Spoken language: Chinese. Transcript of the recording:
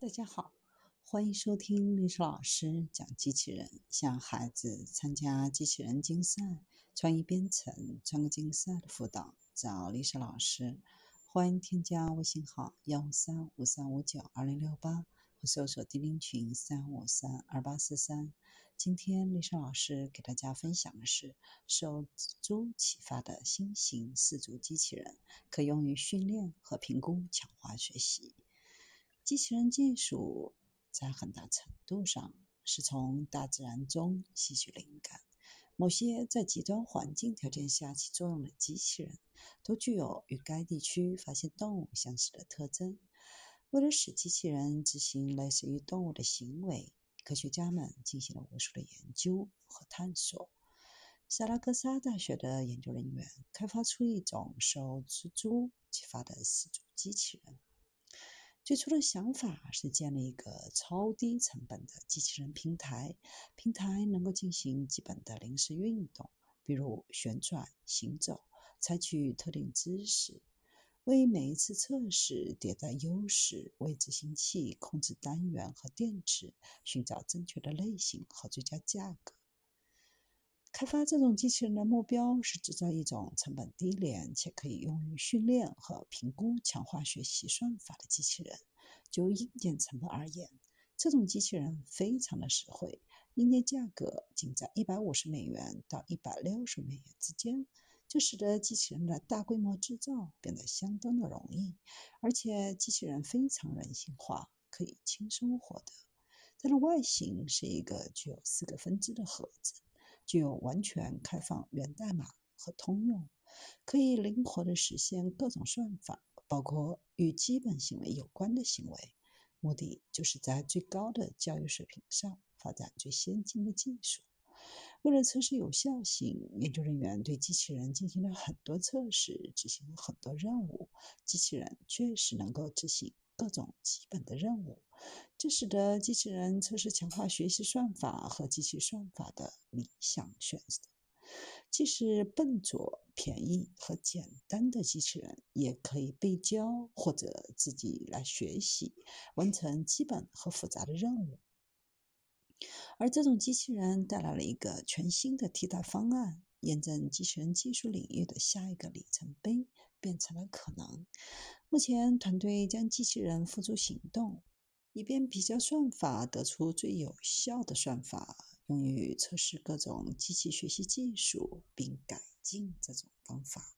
大家好，欢迎收听历史老师讲机器人，向孩子参加机器人竞赛、创意编程、创客竞赛的辅导，找历史老师。欢迎添加微信号幺五三五三五九二零六八，或搜索钉钉群三五三二八四三。今天历史老师给大家分享的是受蜘蛛启发的新型四足机器人，可用于训练和评估强化学习。机器人技术在很大程度上是从大自然中吸取灵感。某些在极端环境条件下起作用的机器人，都具有与该地区发现动物相似的特征。为了使机器人执行类似于动物的行为，科学家们进行了无数的研究和探索。萨拉戈萨大学的研究人员开发出一种受蜘蛛启发的四足机器人。最初的想法是建立一个超低成本的机器人平台，平台能够进行基本的临时运动，比如旋转、行走、采取特定姿势。为每一次测试迭代优势，为执行器、控制单元和电池寻找正确的类型和最佳价格。开发这种机器人的目标是制造一种成本低廉且可以用于训练和评估强化学习算法的机器人。就硬件成本而言，这种机器人非常的实惠，硬件价格仅在一百五十美元到一百六十美元之间，这使得机器人的大规模制造变得相当的容易。而且，机器人非常人性化，可以轻松获得。它的外形是一个具有四个分支的盒子。具有完全开放源代码和通用，可以灵活地实现各种算法，包括与基本行为有关的行为。目的就是在最高的教育水平上发展最先进的技术。为了测试有效性，研究人员对机器人进行了很多测试，执行了很多任务。机器人确实能够执行各种基本的任务。这使得机器人测试强化学习算法和机器算法的理想选择。即使笨拙、便宜和简单的机器人，也可以被教或者自己来学习，完成基本和复杂的任务。而这种机器人带来了一个全新的替代方案，验证机器人技术领域的下一个里程碑变成了可能。目前，团队将机器人付诸行动。以便比较算法，得出最有效的算法，用于测试各种机器学习技术，并改进这种方法。